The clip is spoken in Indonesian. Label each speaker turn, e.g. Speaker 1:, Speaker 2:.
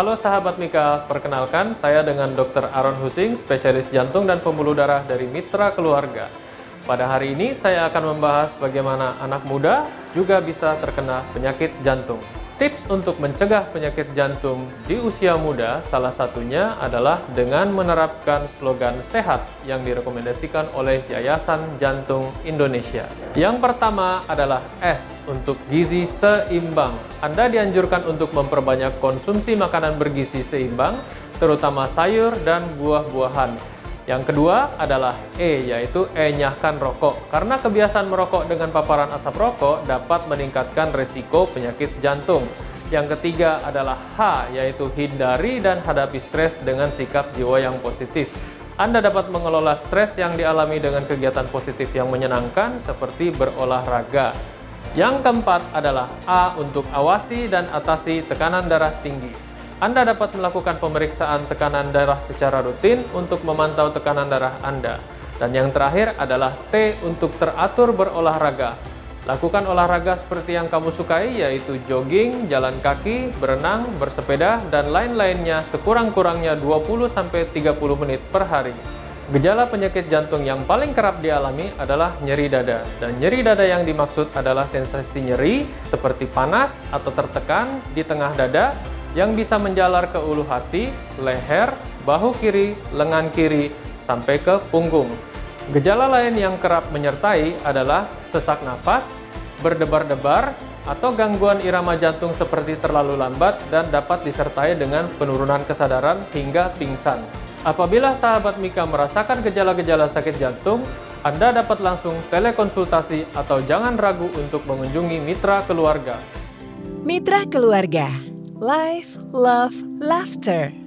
Speaker 1: Halo sahabat Mika, perkenalkan saya dengan Dr. Aaron Husing, spesialis jantung dan pembuluh darah dari Mitra Keluarga. Pada hari ini saya akan membahas bagaimana anak muda juga bisa terkena penyakit jantung. Tips untuk mencegah penyakit jantung di usia muda salah satunya adalah dengan menerapkan slogan sehat yang direkomendasikan oleh Yayasan Jantung Indonesia. Yang pertama adalah S untuk gizi seimbang. Anda dianjurkan untuk memperbanyak konsumsi makanan bergizi seimbang, terutama sayur dan buah-buahan. Yang kedua adalah E, yaitu enyahkan rokok. Karena kebiasaan merokok dengan paparan asap rokok dapat meningkatkan resiko penyakit jantung. Yang ketiga adalah H, yaitu hindari dan hadapi stres dengan sikap jiwa yang positif. Anda dapat mengelola stres yang dialami dengan kegiatan positif yang menyenangkan seperti berolahraga. Yang keempat adalah A untuk awasi dan atasi tekanan darah tinggi. Anda dapat melakukan pemeriksaan tekanan darah secara rutin untuk memantau tekanan darah Anda. Dan yang terakhir adalah T untuk teratur berolahraga. Lakukan olahraga seperti yang kamu sukai yaitu jogging, jalan kaki, berenang, bersepeda, dan lain-lainnya sekurang-kurangnya 20-30 menit per hari. Gejala penyakit jantung yang paling kerap dialami adalah nyeri dada. Dan nyeri dada yang dimaksud adalah sensasi nyeri seperti panas atau tertekan di tengah dada yang bisa menjalar ke ulu hati, leher, bahu kiri, lengan kiri, sampai ke punggung. Gejala lain yang kerap menyertai adalah sesak nafas, berdebar-debar, atau gangguan irama jantung seperti terlalu lambat dan dapat disertai dengan penurunan kesadaran hingga pingsan. Apabila sahabat Mika merasakan gejala-gejala sakit jantung, Anda dapat langsung telekonsultasi atau jangan ragu untuk mengunjungi mitra keluarga.
Speaker 2: Mitra keluarga Life, Love, Laughter.